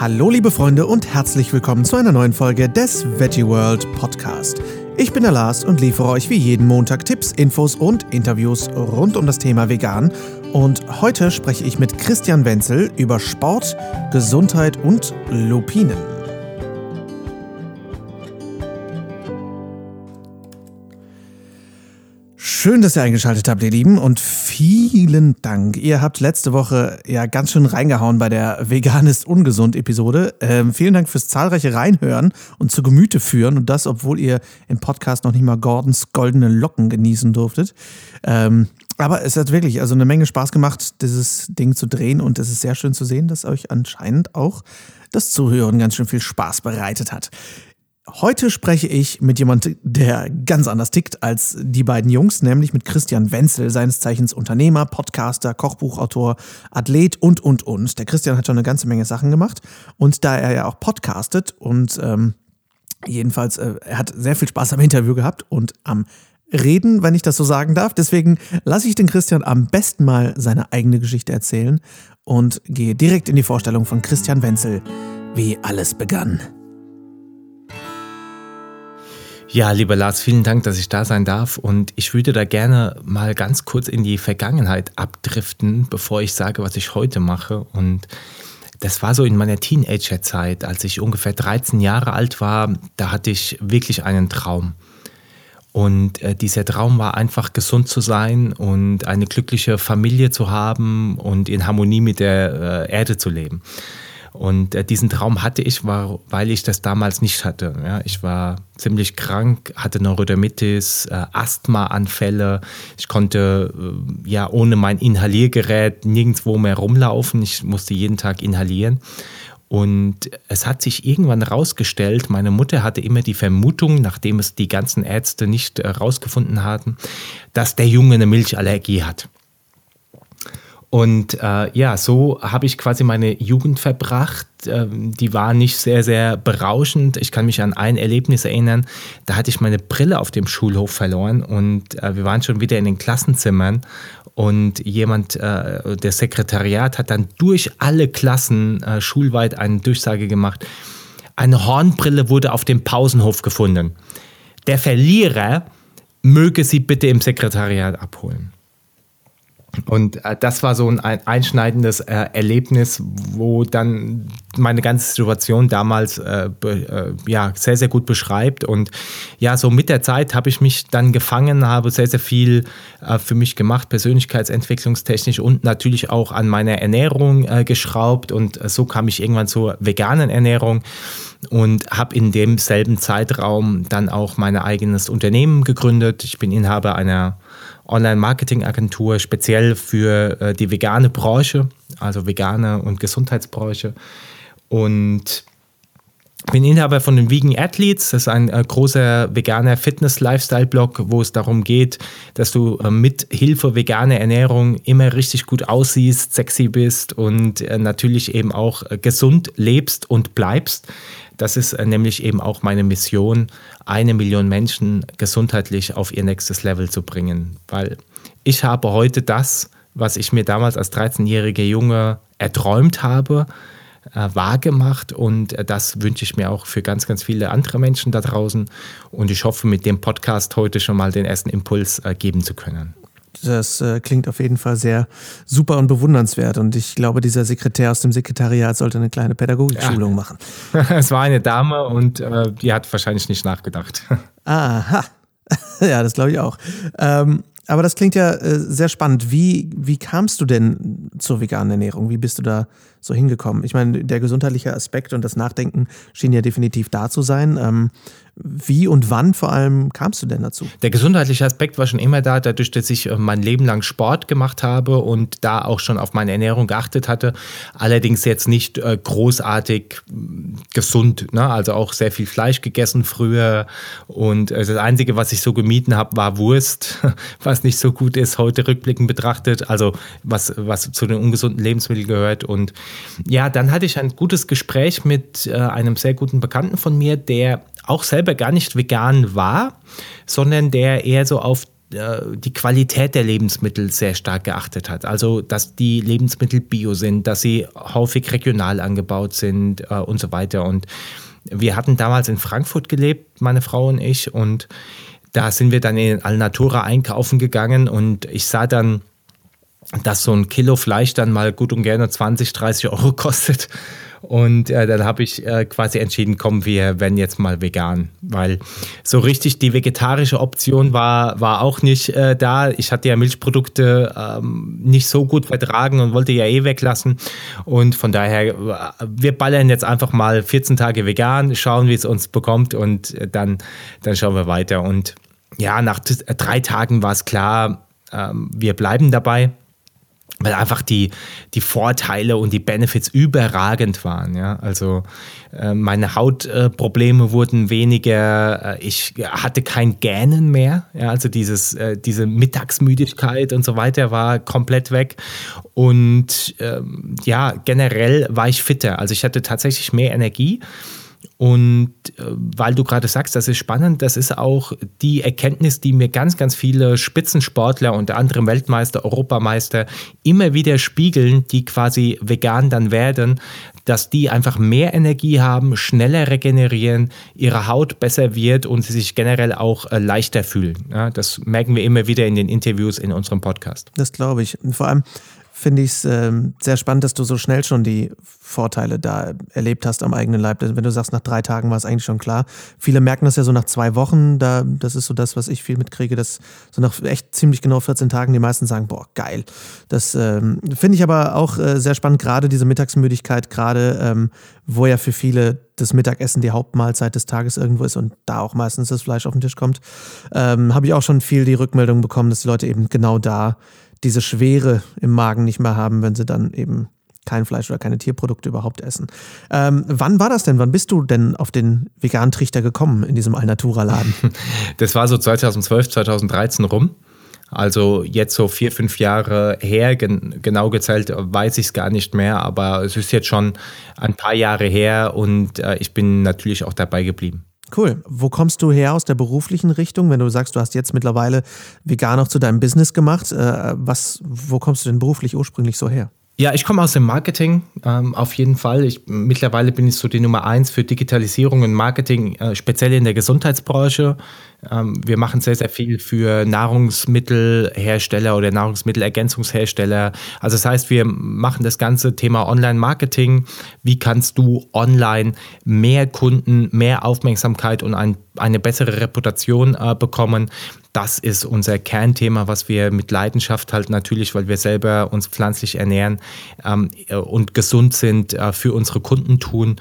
Hallo liebe Freunde und herzlich willkommen zu einer neuen Folge des Veggie World Podcast. Ich bin der Lars und liefere euch wie jeden Montag Tipps, Infos und Interviews rund um das Thema Vegan. Und heute spreche ich mit Christian Wenzel über Sport, Gesundheit und Lupinen. Schön, dass ihr eingeschaltet habt, ihr Lieben, und vielen Dank. Ihr habt letzte Woche ja ganz schön reingehauen bei der Vegan ist ungesund Episode. Ähm, vielen Dank fürs zahlreiche Reinhören und zu Gemüte führen und das, obwohl ihr im Podcast noch nicht mal Gordons goldene Locken genießen durftet. Ähm, aber es hat wirklich also eine Menge Spaß gemacht, dieses Ding zu drehen und es ist sehr schön zu sehen, dass euch anscheinend auch das Zuhören ganz schön viel Spaß bereitet hat. Heute spreche ich mit jemandem, der ganz anders tickt als die beiden Jungs, nämlich mit Christian Wenzel, seines Zeichens Unternehmer, Podcaster, Kochbuchautor, Athlet und, und, und. Der Christian hat schon eine ganze Menge Sachen gemacht und da er ja auch podcastet und ähm, jedenfalls, äh, er hat sehr viel Spaß am Interview gehabt und am Reden, wenn ich das so sagen darf. Deswegen lasse ich den Christian am besten mal seine eigene Geschichte erzählen und gehe direkt in die Vorstellung von Christian Wenzel, wie alles begann. Ja, lieber Lars, vielen Dank, dass ich da sein darf. Und ich würde da gerne mal ganz kurz in die Vergangenheit abdriften, bevor ich sage, was ich heute mache. Und das war so in meiner Teenagerzeit, als ich ungefähr 13 Jahre alt war. Da hatte ich wirklich einen Traum. Und äh, dieser Traum war einfach gesund zu sein und eine glückliche Familie zu haben und in Harmonie mit der äh, Erde zu leben. Und äh, diesen Traum hatte ich, war, weil ich das damals nicht hatte. Ja, ich war ziemlich krank, hatte Neurodermitis, äh, Asthmaanfälle. Ich konnte äh, ja ohne mein Inhaliergerät nirgendwo mehr rumlaufen. Ich musste jeden Tag inhalieren. Und es hat sich irgendwann herausgestellt, meine Mutter hatte immer die Vermutung, nachdem es die ganzen Ärzte nicht herausgefunden äh, hatten, dass der Junge eine Milchallergie hat. Und äh, ja, so habe ich quasi meine Jugend verbracht. Ähm, die war nicht sehr, sehr berauschend. Ich kann mich an ein Erlebnis erinnern. Da hatte ich meine Brille auf dem Schulhof verloren und äh, wir waren schon wieder in den Klassenzimmern. Und jemand, äh, der Sekretariat, hat dann durch alle Klassen äh, schulweit eine Durchsage gemacht. Eine Hornbrille wurde auf dem Pausenhof gefunden. Der Verlierer möge sie bitte im Sekretariat abholen. Und äh, das war so ein einschneidendes äh, Erlebnis, wo dann meine ganze Situation damals äh, be, äh, ja, sehr, sehr gut beschreibt. Und ja, so mit der Zeit habe ich mich dann gefangen, habe sehr, sehr viel äh, für mich gemacht, persönlichkeitsentwicklungstechnisch und natürlich auch an meiner Ernährung äh, geschraubt. Und so kam ich irgendwann zur veganen Ernährung und habe in demselben Zeitraum dann auch mein eigenes Unternehmen gegründet. Ich bin Inhaber einer Online-Marketing-Agentur speziell für äh, die vegane Branche, also vegane und Gesundheitsbranche. Und bin Inhaber von den Vegan Athletes. Das ist ein äh, großer veganer Fitness-Lifestyle-Blog, wo es darum geht, dass du äh, mit Hilfe veganer Ernährung immer richtig gut aussiehst, sexy bist und äh, natürlich eben auch äh, gesund lebst und bleibst. Das ist äh, nämlich eben auch meine Mission, eine Million Menschen gesundheitlich auf ihr nächstes Level zu bringen. Weil ich habe heute das, was ich mir damals als 13-jähriger Junge erträumt habe, äh, wahrgemacht und äh, das wünsche ich mir auch für ganz, ganz viele andere Menschen da draußen und ich hoffe, mit dem Podcast heute schon mal den ersten Impuls geben zu können. Das äh, klingt auf jeden Fall sehr super und bewundernswert. Und ich glaube, dieser Sekretär aus dem Sekretariat sollte eine kleine Pädagogikschulung ja. machen. es war eine Dame und äh, die hat wahrscheinlich nicht nachgedacht. Aha. ja, das glaube ich auch. Ähm, aber das klingt ja äh, sehr spannend. Wie, wie kamst du denn zur veganen Ernährung? Wie bist du da so hingekommen? Ich meine, der gesundheitliche Aspekt und das Nachdenken schien ja definitiv da zu sein. Ähm, wie und wann vor allem kamst du denn dazu? Der gesundheitliche Aspekt war schon immer da, dadurch, dass ich äh, mein Leben lang Sport gemacht habe und da auch schon auf meine Ernährung geachtet hatte. Allerdings jetzt nicht äh, großartig mm, gesund, ne? also auch sehr viel Fleisch gegessen früher. Und äh, das Einzige, was ich so gemieden habe, war Wurst, was nicht so gut ist, heute rückblickend betrachtet. Also was, was zu den ungesunden Lebensmitteln gehört. Und ja, dann hatte ich ein gutes Gespräch mit einem sehr guten Bekannten von mir, der auch selber gar nicht vegan war, sondern der eher so auf äh, die Qualität der Lebensmittel sehr stark geachtet hat. Also, dass die Lebensmittel bio sind, dass sie häufig regional angebaut sind äh, und so weiter. Und wir hatten damals in Frankfurt gelebt, meine Frau und ich, und da sind wir dann in Alnatura einkaufen gegangen und ich sah dann, dass so ein Kilo Fleisch dann mal gut und gerne 20, 30 Euro kostet. Und äh, dann habe ich äh, quasi entschieden, komm, wir werden jetzt mal vegan. Weil so richtig die vegetarische Option war, war auch nicht äh, da. Ich hatte ja Milchprodukte ähm, nicht so gut vertragen und wollte ja eh weglassen. Und von daher, äh, wir ballern jetzt einfach mal 14 Tage vegan, schauen, wie es uns bekommt und äh, dann, dann schauen wir weiter. Und ja, nach drei Tagen war es klar, ähm, wir bleiben dabei weil einfach die, die Vorteile und die Benefits überragend waren. Ja? Also äh, meine Hautprobleme äh, wurden weniger, äh, ich hatte kein Gähnen mehr, ja? also dieses, äh, diese Mittagsmüdigkeit und so weiter war komplett weg. Und ähm, ja, generell war ich fitter, also ich hatte tatsächlich mehr Energie. Und äh, weil du gerade sagst, das ist spannend, das ist auch die Erkenntnis, die mir ganz, ganz viele Spitzensportler, unter anderem Weltmeister, Europameister, immer wieder spiegeln, die quasi vegan dann werden, dass die einfach mehr Energie haben, schneller regenerieren, ihre Haut besser wird und sie sich generell auch äh, leichter fühlen. Das merken wir immer wieder in den Interviews in unserem Podcast. Das glaube ich. Und vor allem, finde ich es ähm, sehr spannend, dass du so schnell schon die Vorteile da erlebt hast am eigenen Leib. Wenn du sagst, nach drei Tagen war es eigentlich schon klar. Viele merken das ja so nach zwei Wochen. Da, das ist so das, was ich viel mitkriege, dass so nach echt ziemlich genau 14 Tagen die meisten sagen, boah, geil. Das ähm, finde ich aber auch äh, sehr spannend, gerade diese Mittagsmüdigkeit, gerade ähm, wo ja für viele das Mittagessen die Hauptmahlzeit des Tages irgendwo ist und da auch meistens das Fleisch auf den Tisch kommt, ähm, habe ich auch schon viel die Rückmeldung bekommen, dass die Leute eben genau da diese Schwere im Magen nicht mehr haben, wenn sie dann eben kein Fleisch oder keine Tierprodukte überhaupt essen. Ähm, wann war das denn? Wann bist du denn auf den veganen Trichter gekommen in diesem Alnatura-Laden? Das war so 2012, 2013 rum. Also jetzt so vier, fünf Jahre her, gen genau gezählt weiß ich es gar nicht mehr, aber es ist jetzt schon ein paar Jahre her und äh, ich bin natürlich auch dabei geblieben. Cool. Wo kommst du her aus der beruflichen Richtung, wenn du sagst, du hast jetzt mittlerweile vegan auch zu deinem Business gemacht? Äh, was, wo kommst du denn beruflich ursprünglich so her? Ja, ich komme aus dem Marketing, ähm, auf jeden Fall. Ich, mittlerweile bin ich so die Nummer eins für Digitalisierung und Marketing, äh, speziell in der Gesundheitsbranche. Ähm, wir machen sehr, sehr viel für Nahrungsmittelhersteller oder Nahrungsmittelergänzungshersteller. Also das heißt, wir machen das ganze Thema Online-Marketing. Wie kannst du online mehr Kunden, mehr Aufmerksamkeit und ein, eine bessere Reputation äh, bekommen? Das ist unser Kernthema, was wir mit Leidenschaft halt natürlich, weil wir selber uns pflanzlich ernähren ähm, äh, und gesund sind, äh, für unsere Kunden tun.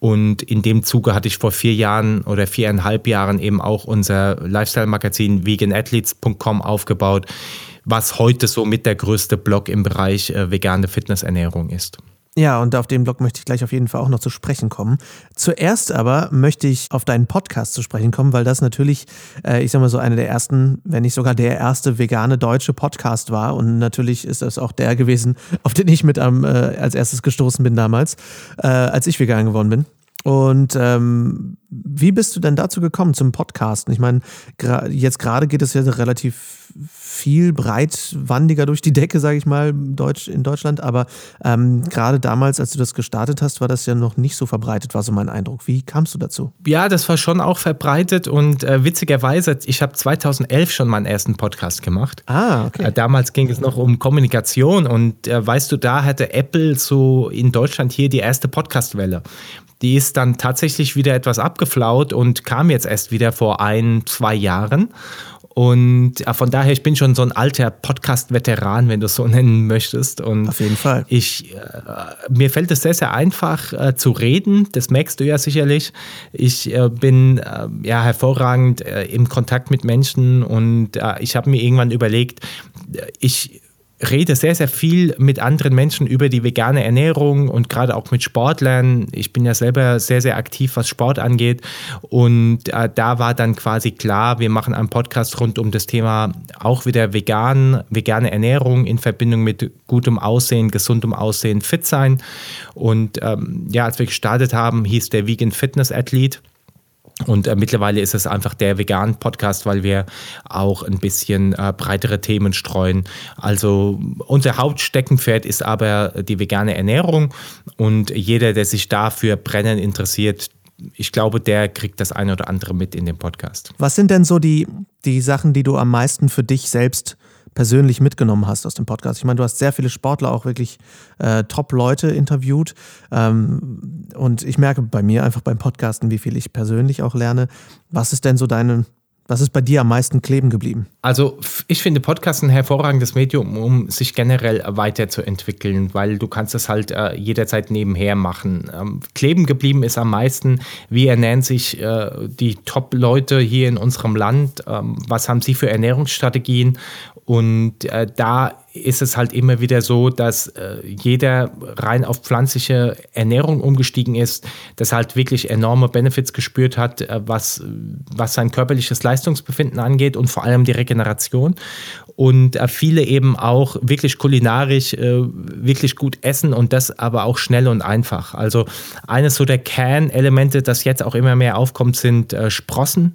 Und in dem Zuge hatte ich vor vier Jahren oder viereinhalb Jahren eben auch unser Lifestyle-Magazin veganathletes.com aufgebaut, was heute so mit der größte Blog im Bereich äh, vegane Fitnessernährung ist. Ja, und auf den Blog möchte ich gleich auf jeden Fall auch noch zu sprechen kommen. Zuerst aber möchte ich auf deinen Podcast zu sprechen kommen, weil das natürlich, äh, ich sag mal so, einer der ersten, wenn nicht sogar der erste vegane deutsche Podcast war. Und natürlich ist das auch der gewesen, auf den ich mit am, äh, als erstes gestoßen bin damals, äh, als ich vegan geworden bin. Und ähm, wie bist du denn dazu gekommen zum Podcasten? Ich meine, jetzt gerade geht es ja relativ viel breitwandiger durch die Decke, sage ich mal, Deutsch, in Deutschland. Aber ähm, gerade damals, als du das gestartet hast, war das ja noch nicht so verbreitet, war so mein Eindruck. Wie kamst du dazu? Ja, das war schon auch verbreitet und äh, witzigerweise, ich habe 2011 schon meinen ersten Podcast gemacht. Ah, okay. Äh, damals ging es noch um Kommunikation und äh, weißt du, da hatte Apple so in Deutschland hier die erste Podcastwelle. Die ist dann tatsächlich wieder etwas abgeflaut und kam jetzt erst wieder vor ein, zwei Jahren. Und ja, von daher, ich bin schon so ein alter Podcast-Veteran, wenn du es so nennen möchtest. Und Auf jeden Fall. Ich, äh, mir fällt es sehr, sehr einfach äh, zu reden. Das merkst du ja sicherlich. Ich äh, bin äh, ja hervorragend äh, im Kontakt mit Menschen und äh, ich habe mir irgendwann überlegt, ich rede sehr, sehr viel mit anderen Menschen über die vegane Ernährung und gerade auch mit Sportlern. Ich bin ja selber sehr, sehr aktiv, was Sport angeht. Und äh, da war dann quasi klar, wir machen einen Podcast rund um das Thema auch wieder vegan, vegane Ernährung in Verbindung mit gutem Aussehen, gesundem Aussehen, fit sein. Und ähm, ja, als wir gestartet haben, hieß der Vegan Fitness Athlete. Und äh, mittlerweile ist es einfach der vegan Podcast, weil wir auch ein bisschen äh, breitere Themen streuen. Also unser Hauptsteckenpferd ist aber die vegane Ernährung und jeder, der sich dafür brennend interessiert, ich glaube, der kriegt das eine oder andere mit in dem Podcast. Was sind denn so die, die Sachen, die du am meisten für dich selbst persönlich mitgenommen hast aus dem Podcast? Ich meine, du hast sehr viele Sportler, auch wirklich äh, Top-Leute interviewt. Ähm, und ich merke bei mir einfach beim Podcasten, wie viel ich persönlich auch lerne. Was ist denn so deine was ist bei dir am meisten kleben geblieben? Also ich finde Podcast ein hervorragendes Medium, um sich generell weiterzuentwickeln, weil du kannst es halt äh, jederzeit nebenher machen. Ähm, kleben geblieben ist am meisten, wie ernähren sich äh, die Top-Leute hier in unserem Land, ähm, was haben sie für Ernährungsstrategien und äh, da ist es halt immer wieder so, dass äh, jeder rein auf pflanzliche Ernährung umgestiegen ist, das halt wirklich enorme Benefits gespürt hat, äh, was, was sein körperliches Leistungsbefinden angeht und vor allem die Regeneration. Und äh, viele eben auch wirklich kulinarisch äh, wirklich gut essen und das aber auch schnell und einfach. Also eines so der Kernelemente, das jetzt auch immer mehr aufkommt, sind äh, Sprossen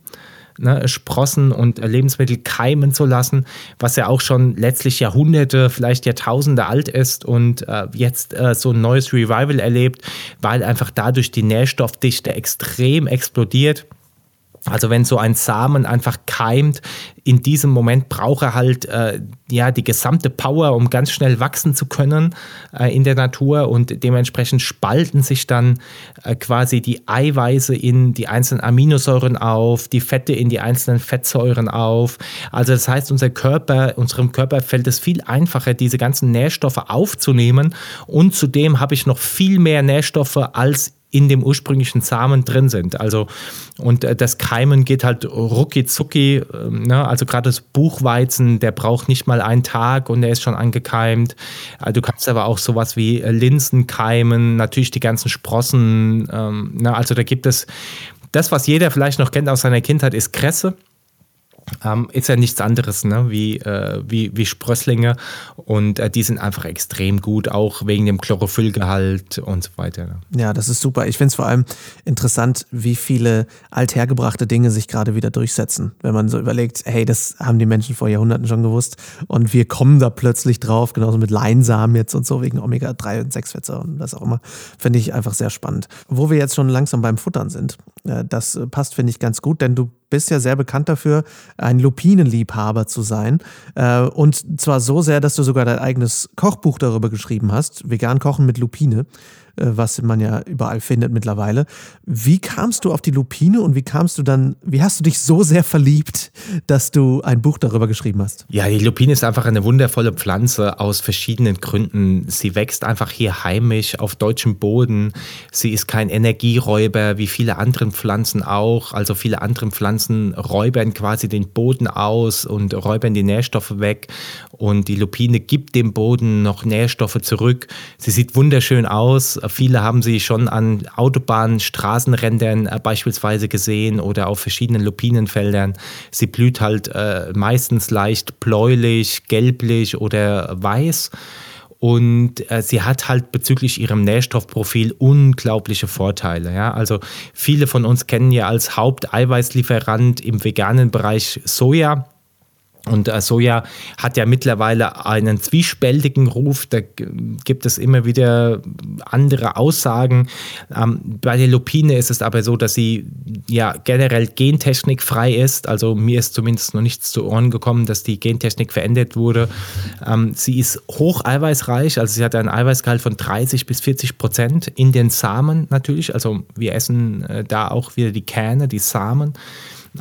ne, Sprossen und Lebensmittel keimen zu lassen, was ja auch schon letztlich Jahrhunderte, vielleicht Jahrtausende alt ist und äh, jetzt äh, so ein neues Revival erlebt, weil einfach dadurch die Nährstoffdichte extrem explodiert. Also wenn so ein Samen einfach keimt, in diesem Moment braucht er halt äh, ja die gesamte Power, um ganz schnell wachsen zu können äh, in der Natur. Und dementsprechend spalten sich dann äh, quasi die Eiweiße in die einzelnen Aminosäuren auf, die Fette in die einzelnen Fettsäuren auf. Also das heißt, unser Körper, unserem Körper fällt es viel einfacher, diese ganzen Nährstoffe aufzunehmen. Und zudem habe ich noch viel mehr Nährstoffe als in dem ursprünglichen Samen drin sind. Also, und äh, das Keimen geht halt rucki zucki. Ähm, ne? Also gerade das Buchweizen, der braucht nicht mal einen Tag und der ist schon angekeimt. Äh, du kannst aber auch sowas wie äh, Linsen keimen, natürlich die ganzen Sprossen. Ähm, ne? Also da gibt es das, was jeder vielleicht noch kennt aus seiner Kindheit, ist Kresse ähm, ist ja nichts anderes ne? wie, äh, wie, wie Sprösslinge und äh, die sind einfach extrem gut, auch wegen dem Chlorophyllgehalt und so weiter. Ne? Ja, das ist super. Ich finde es vor allem interessant, wie viele althergebrachte Dinge sich gerade wieder durchsetzen. Wenn man so überlegt, hey, das haben die Menschen vor Jahrhunderten schon gewusst und wir kommen da plötzlich drauf, genauso mit Leinsamen jetzt und so, wegen Omega-3 und 6-Fette und was auch immer. Finde ich einfach sehr spannend. Wo wir jetzt schon langsam beim Futtern sind, äh, das passt, finde ich, ganz gut, denn du bist ja sehr bekannt dafür, ein Lupinenliebhaber zu sein. Äh, und zwar so sehr, dass du sogar dein eigenes Kochbuch darüber geschrieben hast, Vegan Kochen mit Lupine. Äh, was man ja überall findet mittlerweile. Wie kamst du auf die Lupine und wie kamst du dann, wie hast du dich so sehr verliebt, dass du ein Buch darüber geschrieben hast? Ja, die Lupine ist einfach eine wundervolle Pflanze aus verschiedenen Gründen. Sie wächst einfach hier heimisch auf deutschem Boden. Sie ist kein Energieräuber wie viele andere Pflanzen auch. Also viele andere Pflanzen räubern quasi den Boden aus und räubern die Nährstoffe weg. Und die Lupine gibt dem Boden noch Nährstoffe zurück. Sie sieht wunderschön aus Viele haben sie schon an Autobahnen, Straßenrändern äh, beispielsweise gesehen oder auf verschiedenen Lupinenfeldern. Sie blüht halt äh, meistens leicht bläulich, gelblich oder weiß. Und äh, sie hat halt bezüglich ihrem Nährstoffprofil unglaubliche Vorteile. Ja? Also viele von uns kennen ja als Haupteiweißlieferant im veganen Bereich Soja. Und Soja hat ja mittlerweile einen zwiespältigen Ruf. Da gibt es immer wieder andere Aussagen. Ähm, bei der Lupine ist es aber so, dass sie ja generell gentechnikfrei ist. Also mir ist zumindest noch nichts zu Ohren gekommen, dass die Gentechnik verändert wurde. Ähm, sie ist hoch eiweißreich. Also sie hat einen Eiweißgehalt von 30 bis 40 Prozent in den Samen natürlich. Also wir essen äh, da auch wieder die Kerne, die Samen.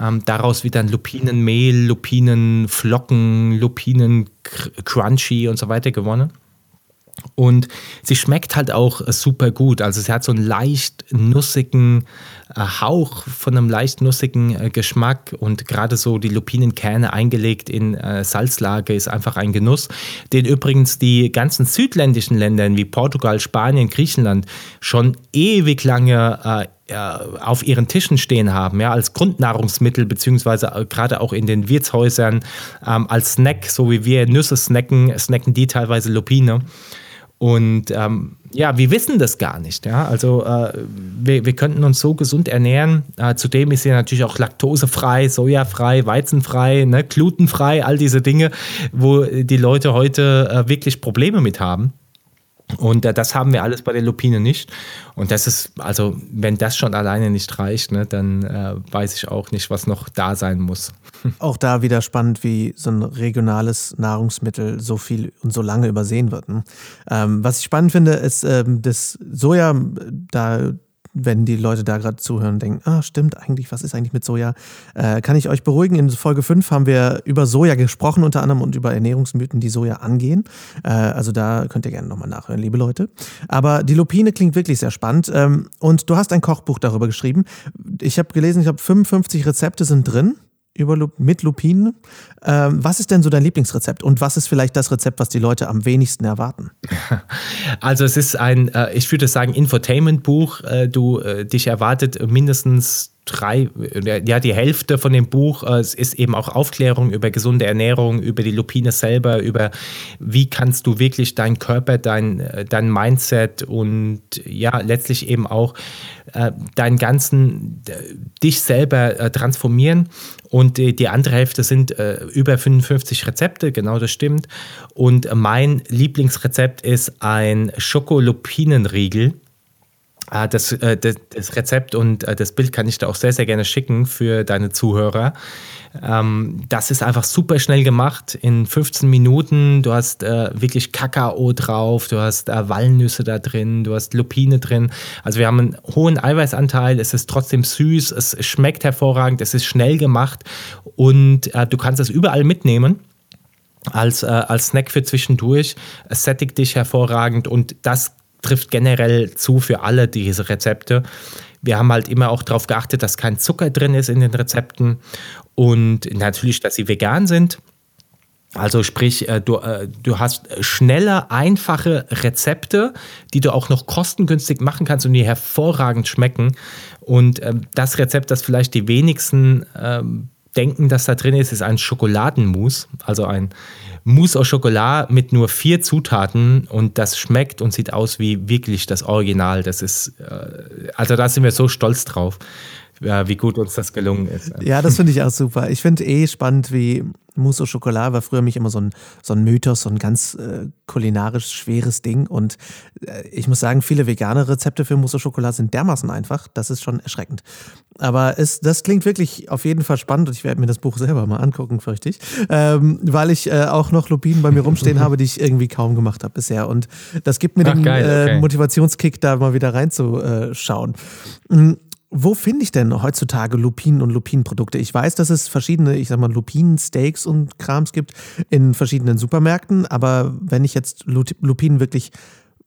Ähm, daraus wird dann Lupinenmehl, Lupinenflocken, Lupinen-Crunchy und so weiter gewonnen. Und sie schmeckt halt auch super gut. Also sie hat so einen leicht nussigen äh, Hauch von einem leicht nussigen äh, Geschmack und gerade so die Lupinenkerne eingelegt in äh, Salzlage ist einfach ein Genuss, den übrigens die ganzen südländischen Länder wie Portugal, Spanien, Griechenland schon ewig lange auf ihren Tischen stehen haben, ja, als Grundnahrungsmittel, beziehungsweise äh, gerade auch in den Wirtshäusern ähm, als Snack, so wie wir Nüsse snacken, snacken die teilweise Lupine. Und ähm, ja, wir wissen das gar nicht. Ja? Also äh, wir, wir könnten uns so gesund ernähren. Äh, zudem ist sie natürlich auch laktosefrei, sojafrei, weizenfrei, ne, glutenfrei, all diese Dinge, wo die Leute heute äh, wirklich Probleme mit haben. Und äh, das haben wir alles bei der Lupine nicht. Und das ist, also, wenn das schon alleine nicht reicht, ne, dann äh, weiß ich auch nicht, was noch da sein muss. Auch da wieder spannend, wie so ein regionales Nahrungsmittel so viel und so lange übersehen wird. Ne? Ähm, was ich spannend finde, ist ähm, das Soja, da wenn die Leute da gerade zuhören und denken, ah, stimmt eigentlich, was ist eigentlich mit Soja? Äh, kann ich euch beruhigen, in Folge 5 haben wir über Soja gesprochen unter anderem und über Ernährungsmythen, die Soja angehen. Äh, also da könnt ihr gerne nochmal nachhören, liebe Leute. Aber die Lupine klingt wirklich sehr spannend ähm, und du hast ein Kochbuch darüber geschrieben. Ich habe gelesen, ich habe 55 Rezepte sind drin über, mit Lupinen. Ähm, was ist denn so dein Lieblingsrezept und was ist vielleicht das Rezept, was die Leute am wenigsten erwarten? Also es ist ein, äh, ich würde sagen, Infotainment-Buch. Äh, du, äh, dich erwartet mindestens drei, ja, die Hälfte von dem Buch äh, ist eben auch Aufklärung über gesunde Ernährung, über die Lupine selber, über wie kannst du wirklich deinen Körper, dein, äh, dein Mindset und ja, letztlich eben auch äh, deinen ganzen, dich selber äh, transformieren. Und die, die andere Hälfte sind äh, über 55 Rezepte, genau das stimmt. Und mein Lieblingsrezept ist ein Schokolupinenriegel das, äh, das, das, Rezept und äh, das Bild kann ich dir auch sehr, sehr gerne schicken für deine Zuhörer. Ähm, das ist einfach super schnell gemacht. In 15 Minuten, du hast äh, wirklich Kakao drauf, du hast äh, Walnüsse da drin, du hast Lupine drin. Also wir haben einen hohen Eiweißanteil, es ist trotzdem süß, es schmeckt hervorragend, es ist schnell gemacht und äh, du kannst es überall mitnehmen als, äh, als Snack für zwischendurch. Es sättigt dich hervorragend und das trifft generell zu für alle diese Rezepte. Wir haben halt immer auch darauf geachtet, dass kein Zucker drin ist in den Rezepten und natürlich, dass sie vegan sind. Also sprich, äh, du, äh, du hast schnelle, einfache Rezepte, die du auch noch kostengünstig machen kannst und die hervorragend schmecken. Und ähm, das Rezept, das vielleicht die wenigsten ähm, denken, dass da drin ist, ist ein Schokoladenmus, also ein Mousse au Chocolat mit nur vier Zutaten und das schmeckt und sieht aus wie wirklich das Original. Das ist, äh, also da sind wir so stolz drauf, wie gut uns das gelungen ist. Ja, das finde ich auch super. Ich finde eh spannend, wie Mousse au Chocolat war früher mich immer so ein, so ein Mythos, so ein ganz äh, kulinarisch schweres Ding. Und äh, ich muss sagen, viele vegane Rezepte für Mousse au Chocolat sind dermaßen einfach. Das ist schon erschreckend. Aber es, das klingt wirklich auf jeden Fall spannend und ich werde mir das Buch selber mal angucken, fürchte ich. Ähm, weil ich äh, auch noch Lupinen bei mir rumstehen habe, die ich irgendwie kaum gemacht habe bisher. Und das gibt mir Ach, den geil, äh, okay. Motivationskick, da mal wieder reinzuschauen. Wo finde ich denn heutzutage Lupinen und Lupinenprodukte? Ich weiß, dass es verschiedene, ich sag mal, Lupinen-Steaks und Krams gibt in verschiedenen Supermärkten, aber wenn ich jetzt Lupinen wirklich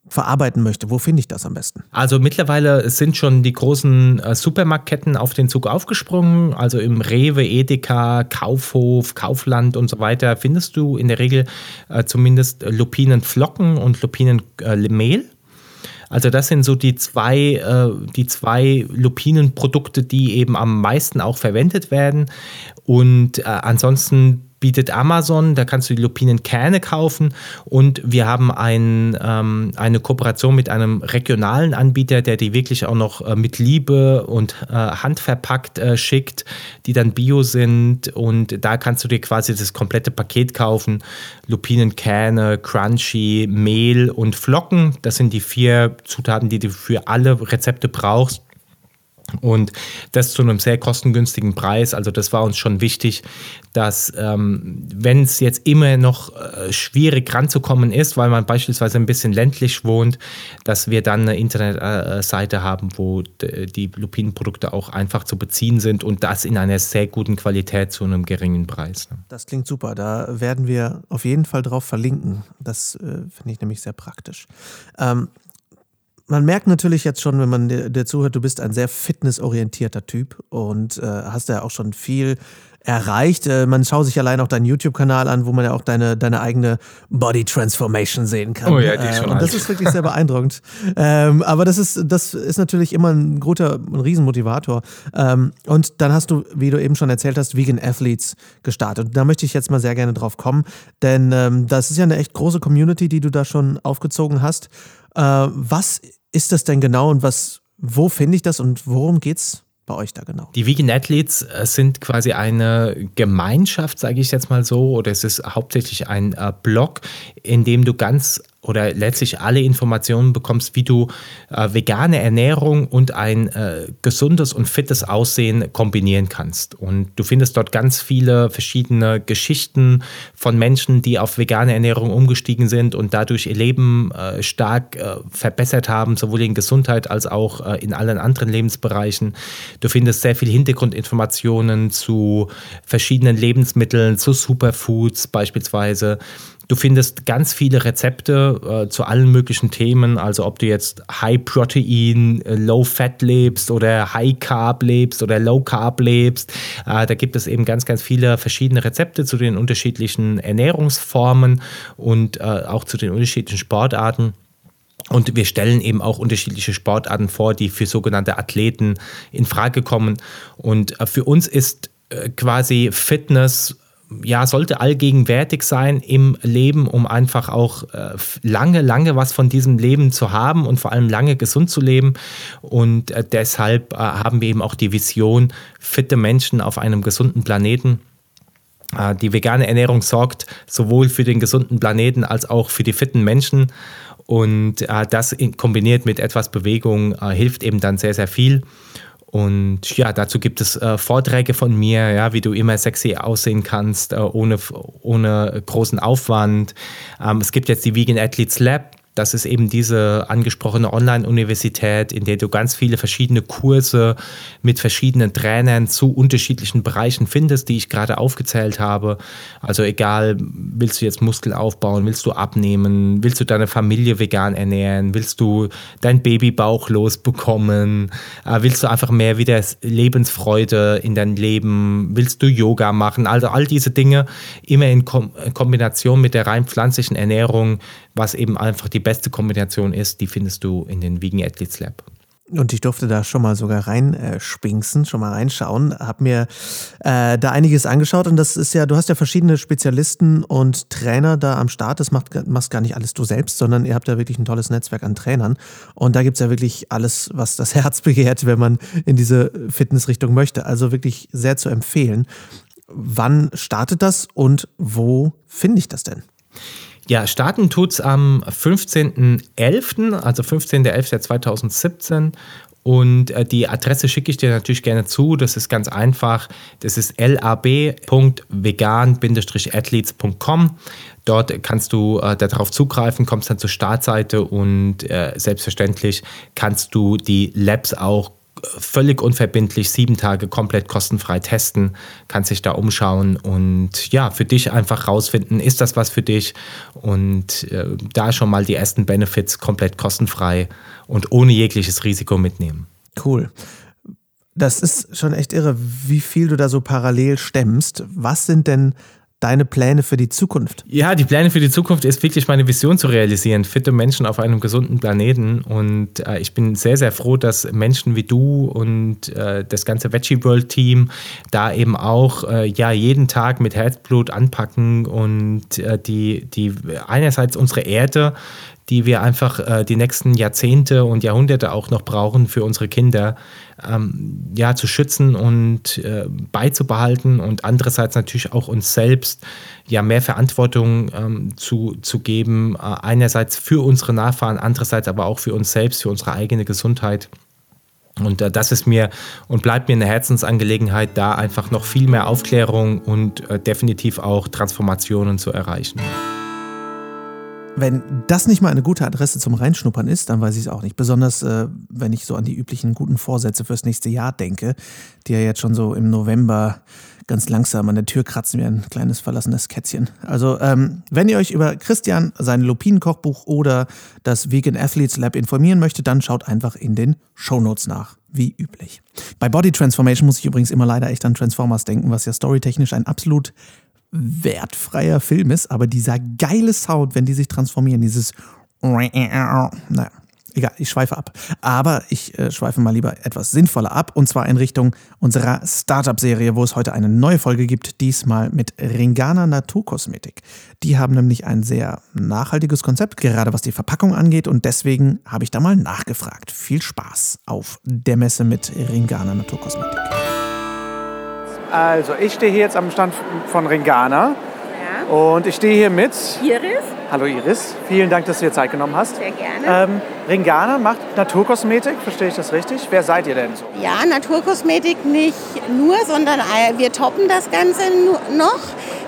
verarbeiten möchte, wo finde ich das am besten? Also mittlerweile sind schon die großen äh, Supermarktketten auf den Zug aufgesprungen. Also im Rewe, Edeka, Kaufhof, Kaufland und so weiter findest du in der Regel äh, zumindest Lupinenflocken und Lupinenmehl. Also das sind so die zwei, äh, die zwei Lupinenprodukte, die eben am meisten auch verwendet werden. Und äh, ansonsten bietet Amazon, da kannst du die Lupinenkerne kaufen und wir haben ein, ähm, eine Kooperation mit einem regionalen Anbieter, der die wirklich auch noch äh, mit Liebe und äh, handverpackt äh, schickt, die dann bio sind und da kannst du dir quasi das komplette Paket kaufen. Lupinenkerne, Crunchy, Mehl und Flocken, das sind die vier Zutaten, die du für alle Rezepte brauchst. Und das zu einem sehr kostengünstigen Preis. Also das war uns schon wichtig, dass ähm, wenn es jetzt immer noch äh, schwierig ranzukommen ist, weil man beispielsweise ein bisschen ländlich wohnt, dass wir dann eine Internetseite haben, wo die Lupinenprodukte auch einfach zu beziehen sind und das in einer sehr guten Qualität zu einem geringen Preis. Ne? Das klingt super. Da werden wir auf jeden Fall drauf verlinken. Das äh, finde ich nämlich sehr praktisch. Ähm, man merkt natürlich jetzt schon, wenn man dir, dir zuhört, du bist ein sehr fitnessorientierter Typ und äh, hast ja auch schon viel erreicht. Äh, man schaut sich allein auch deinen YouTube-Kanal an, wo man ja auch deine, deine eigene Body Transformation sehen kann. Oh ja, die ist schon äh, Und das ist wirklich sehr beeindruckend. ähm, aber das ist, das ist natürlich immer ein guter, ein Riesenmotivator. Ähm, und dann hast du, wie du eben schon erzählt hast, Vegan Athletes gestartet. Und da möchte ich jetzt mal sehr gerne drauf kommen, denn ähm, das ist ja eine echt große Community, die du da schon aufgezogen hast. Äh, was ist das denn genau und was, wo finde ich das und worum geht's bei euch da genau? Die Vegan Athletes äh, sind quasi eine Gemeinschaft, sage ich jetzt mal so, oder es ist hauptsächlich ein äh, Blog, in dem du ganz oder letztlich alle Informationen bekommst, wie du äh, vegane Ernährung und ein äh, gesundes und fittes Aussehen kombinieren kannst. Und du findest dort ganz viele verschiedene Geschichten von Menschen, die auf vegane Ernährung umgestiegen sind und dadurch ihr Leben äh, stark äh, verbessert haben, sowohl in Gesundheit als auch äh, in allen anderen Lebensbereichen. Du findest sehr viele Hintergrundinformationen zu verschiedenen Lebensmitteln, zu Superfoods beispielsweise. Du findest ganz viele Rezepte äh, zu allen möglichen Themen, also ob du jetzt High Protein, äh, Low Fat lebst oder High Carb lebst oder Low Carb lebst. Äh, da gibt es eben ganz, ganz viele verschiedene Rezepte zu den unterschiedlichen Ernährungsformen und äh, auch zu den unterschiedlichen Sportarten. Und wir stellen eben auch unterschiedliche Sportarten vor, die für sogenannte Athleten in Frage kommen. Und äh, für uns ist äh, quasi Fitness ja, sollte allgegenwärtig sein im Leben, um einfach auch äh, lange, lange was von diesem Leben zu haben und vor allem lange gesund zu leben. Und äh, deshalb äh, haben wir eben auch die Vision, fitte Menschen auf einem gesunden Planeten. Äh, die vegane Ernährung sorgt sowohl für den gesunden Planeten als auch für die fitten Menschen. Und äh, das in, kombiniert mit etwas Bewegung äh, hilft eben dann sehr, sehr viel. Und ja, dazu gibt es äh, Vorträge von mir, ja, wie du immer sexy aussehen kannst, äh, ohne, ohne großen Aufwand. Ähm, es gibt jetzt die Vegan Athletes Lab, das ist eben diese angesprochene Online-Universität, in der du ganz viele verschiedene Kurse mit verschiedenen Trainern zu unterschiedlichen Bereichen findest, die ich gerade aufgezählt habe. Also egal, willst du jetzt Muskel aufbauen, willst du abnehmen, willst du deine Familie vegan ernähren, willst du dein Babybauch losbekommen, äh, willst du einfach mehr wieder Lebensfreude in dein Leben, willst du Yoga machen, also all diese Dinge immer in Kombination mit der rein pflanzlichen Ernährung was eben einfach die beste Kombination ist, die findest du in den Vegan Athletes Lab. Und ich durfte da schon mal sogar reinspinksen, äh, schon mal reinschauen, habe mir äh, da einiges angeschaut und das ist ja, du hast ja verschiedene Spezialisten und Trainer da am Start. Das macht, machst gar nicht alles du selbst, sondern ihr habt ja wirklich ein tolles Netzwerk an Trainern und da gibt es ja wirklich alles, was das Herz begehrt, wenn man in diese Fitnessrichtung möchte. Also wirklich sehr zu empfehlen. Wann startet das und wo finde ich das denn? Ja, starten tut es am 15.11., also 15.11.2017. Und äh, die Adresse schicke ich dir natürlich gerne zu. Das ist ganz einfach. Das ist lab.vegan-athletes.com. Dort kannst du äh, darauf zugreifen, kommst dann zur Startseite und äh, selbstverständlich kannst du die Labs auch völlig unverbindlich sieben Tage komplett kostenfrei testen, kannst dich da umschauen und ja, für dich einfach rausfinden, ist das was für dich und äh, da schon mal die ersten Benefits komplett kostenfrei und ohne jegliches Risiko mitnehmen. Cool. Das ist schon echt irre, wie viel du da so parallel stemmst. Was sind denn deine Pläne für die Zukunft? Ja, die Pläne für die Zukunft ist wirklich meine Vision zu realisieren. Fitte Menschen auf einem gesunden Planeten. Und äh, ich bin sehr, sehr froh, dass Menschen wie du und äh, das ganze Veggie World Team da eben auch äh, ja, jeden Tag mit Herzblut anpacken und äh, die, die einerseits unsere Erde die wir einfach äh, die nächsten Jahrzehnte und Jahrhunderte auch noch brauchen für unsere Kinder, ähm, ja, zu schützen und äh, beizubehalten und andererseits natürlich auch uns selbst ja mehr Verantwortung ähm, zu, zu geben, äh, einerseits für unsere Nachfahren, andererseits aber auch für uns selbst, für unsere eigene Gesundheit. Und äh, das ist mir und bleibt mir eine Herzensangelegenheit, da einfach noch viel mehr Aufklärung und äh, definitiv auch Transformationen zu erreichen. Wenn das nicht mal eine gute Adresse zum Reinschnuppern ist, dann weiß ich es auch nicht. Besonders äh, wenn ich so an die üblichen guten Vorsätze fürs nächste Jahr denke, die ja jetzt schon so im November ganz langsam an der Tür kratzen wie ein kleines verlassenes Kätzchen. Also, ähm, wenn ihr euch über Christian, sein Lupin-Kochbuch oder das Vegan Athletes Lab informieren möchtet, dann schaut einfach in den Shownotes nach, wie üblich. Bei Body Transformation muss ich übrigens immer leider echt an Transformers denken, was ja storytechnisch ein absolut wertfreier Film ist, aber dieser geile Sound, wenn die sich transformieren, dieses naja, Egal, ich schweife ab. Aber ich äh, schweife mal lieber etwas sinnvoller ab und zwar in Richtung unserer Startup-Serie, wo es heute eine neue Folge gibt, diesmal mit Ringana Naturkosmetik. Die haben nämlich ein sehr nachhaltiges Konzept, gerade was die Verpackung angeht und deswegen habe ich da mal nachgefragt. Viel Spaß auf der Messe mit Ringana Naturkosmetik. Also, ich stehe hier jetzt am Stand von Ringana. Ja. Und ich stehe hier mit Iris. Hallo Iris, vielen Dank, dass du dir Zeit genommen hast. Sehr gerne. Ähm, Ringana macht Naturkosmetik, verstehe ich das richtig? Wer seid ihr denn so? Ja, Naturkosmetik nicht nur, sondern wir toppen das Ganze noch.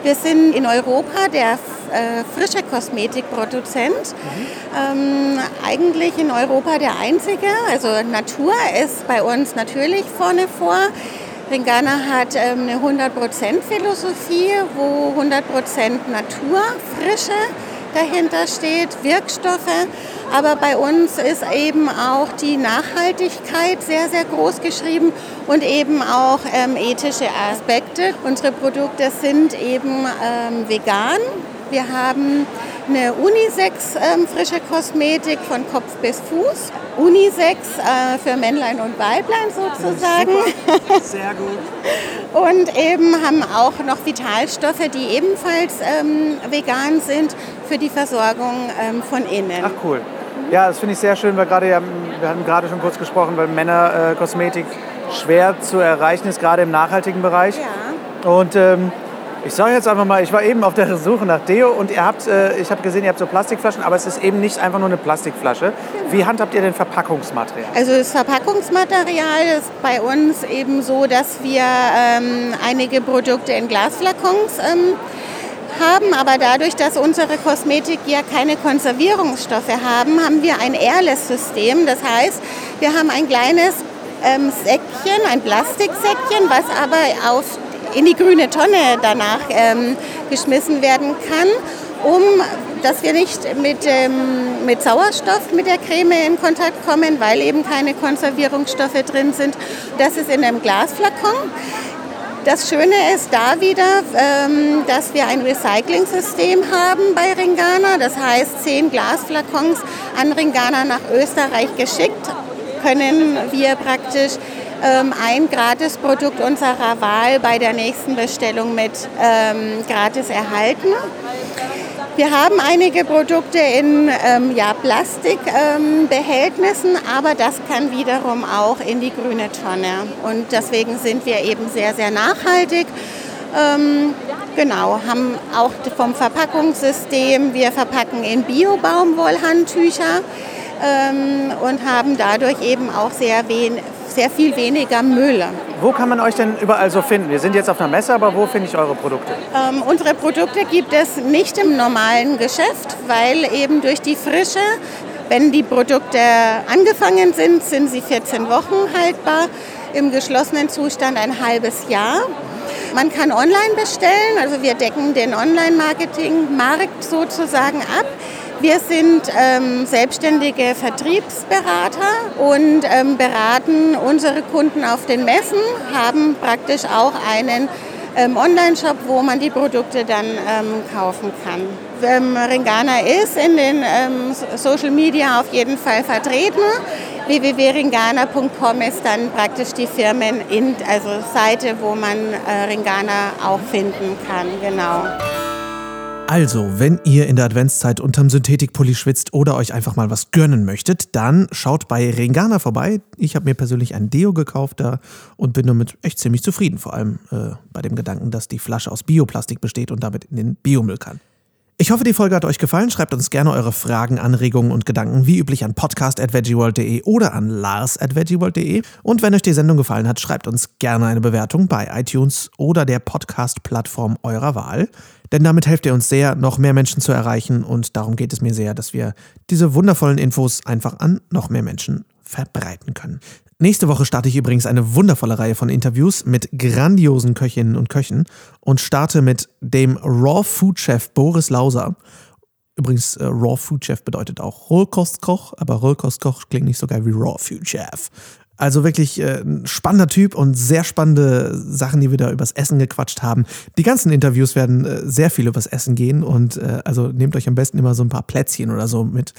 Wir sind in Europa der äh, frische Kosmetikproduzent. Mhm. Ähm, eigentlich in Europa der einzige. Also Natur ist bei uns natürlich vorne vor. Ringana hat ähm, eine 100% Philosophie, wo 100% Natur, frische dahinter steht, Wirkstoffe. Aber bei uns ist eben auch die Nachhaltigkeit sehr, sehr groß geschrieben und eben auch ähm, ethische Aspekte. Unsere Produkte sind eben ähm, vegan. Wir haben eine Unisex ähm, frische Kosmetik von Kopf bis Fuß. Unisex äh, für Männlein und Weiblein sozusagen. Ja, Sehr gut. und eben haben auch noch Vitalstoffe, die ebenfalls ähm, vegan sind für die Versorgung ähm, von innen. Ach cool. Ja, das finde ich sehr schön, weil gerade ja, wir hatten gerade schon kurz gesprochen, weil Männerkosmetik äh, schwer zu erreichen ist, gerade im nachhaltigen Bereich. Ja. Und ähm, ich sage jetzt einfach mal, ich war eben auf der Suche nach Deo und ihr habt, äh, ich habe gesehen, ihr habt so Plastikflaschen, aber es ist eben nicht einfach nur eine Plastikflasche. Wie handhabt ihr denn Verpackungsmaterial? Also das Verpackungsmaterial ist bei uns eben so, dass wir ähm, einige Produkte in Glasflakons ähm, haben, aber dadurch, dass unsere Kosmetik ja keine Konservierungsstoffe haben, haben wir ein Airless-System. Das heißt, wir haben ein kleines ähm, Säckchen, ein Plastiksäckchen, was aber auf in die grüne Tonne danach ähm, geschmissen werden kann, um dass wir nicht mit, ähm, mit Sauerstoff mit der Creme in Kontakt kommen, weil eben keine Konservierungsstoffe drin sind. Das ist in einem Glasflakon. Das Schöne ist da wieder, ähm, dass wir ein Recycling-System haben bei Ringana. Das heißt, zehn Glasflakons an Ringana nach Österreich geschickt können wir praktisch ähm, ein Gratisprodukt unserer Wahl bei der nächsten Bestellung mit ähm, gratis erhalten. Wir haben einige Produkte in ähm, ja, Plastikbehältnissen, ähm, aber das kann wiederum auch in die grüne Tonne. Und deswegen sind wir eben sehr, sehr nachhaltig. Ähm, genau, haben auch vom Verpackungssystem, wir verpacken in Bio-Baumwollhandtücher ähm, und haben dadurch eben auch sehr, wen sehr viel weniger Müll. Wo kann man euch denn überall so finden? Wir sind jetzt auf einer Messe, aber wo finde ich eure Produkte? Ähm, unsere Produkte gibt es nicht im normalen Geschäft, weil eben durch die Frische, wenn die Produkte angefangen sind, sind sie 14 Wochen haltbar, im geschlossenen Zustand ein halbes Jahr. Man kann online bestellen, also wir decken den Online-Marketing-Markt sozusagen ab. Wir sind ähm, selbstständige Vertriebsberater und ähm, beraten unsere Kunden auf den Messen, haben praktisch auch einen ähm, Online-Shop, wo man die Produkte dann ähm, kaufen kann. Ähm, Ringana ist in den ähm, Social Media auf jeden Fall vertreten. www.ringana.com ist dann praktisch die Firmen, also Seite, wo man äh, Ringana auch finden kann. Genau. Also, wenn ihr in der Adventszeit unterm Synthetikpulli schwitzt oder euch einfach mal was gönnen möchtet, dann schaut bei Ringana vorbei. Ich habe mir persönlich ein Deo gekauft da und bin damit echt ziemlich zufrieden, vor allem äh, bei dem Gedanken, dass die Flasche aus Bioplastik besteht und damit in den Biomüll kann. Ich hoffe, die Folge hat euch gefallen. Schreibt uns gerne eure Fragen, Anregungen und Gedanken wie üblich an podcast.veggieworld.de oder an lars.veggieworld.de. Und wenn euch die Sendung gefallen hat, schreibt uns gerne eine Bewertung bei iTunes oder der Podcast-Plattform eurer Wahl. Denn damit helft ihr uns sehr, noch mehr Menschen zu erreichen und darum geht es mir sehr, dass wir diese wundervollen Infos einfach an noch mehr Menschen verbreiten können. Nächste Woche starte ich übrigens eine wundervolle Reihe von Interviews mit grandiosen Köchinnen und Köchen und starte mit dem Raw Food Chef Boris Lauser. Übrigens, äh, Raw Food Chef bedeutet auch Rohkostkoch, aber Rohkostkoch klingt nicht so geil wie Raw Food Chef. Also wirklich äh, ein spannender Typ und sehr spannende Sachen, die wir da übers Essen gequatscht haben. Die ganzen Interviews werden äh, sehr viel übers Essen gehen und äh, also nehmt euch am besten immer so ein paar Plätzchen oder so mit.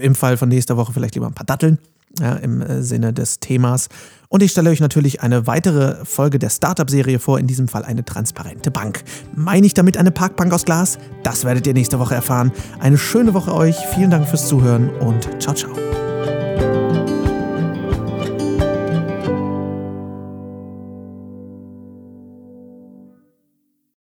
Im Fall von nächster Woche vielleicht lieber ein paar Datteln ja, im Sinne des Themas. Und ich stelle euch natürlich eine weitere Folge der Startup-Serie vor, in diesem Fall eine transparente Bank. Meine ich damit eine Parkbank aus Glas? Das werdet ihr nächste Woche erfahren. Eine schöne Woche euch, vielen Dank fürs Zuhören und ciao, ciao.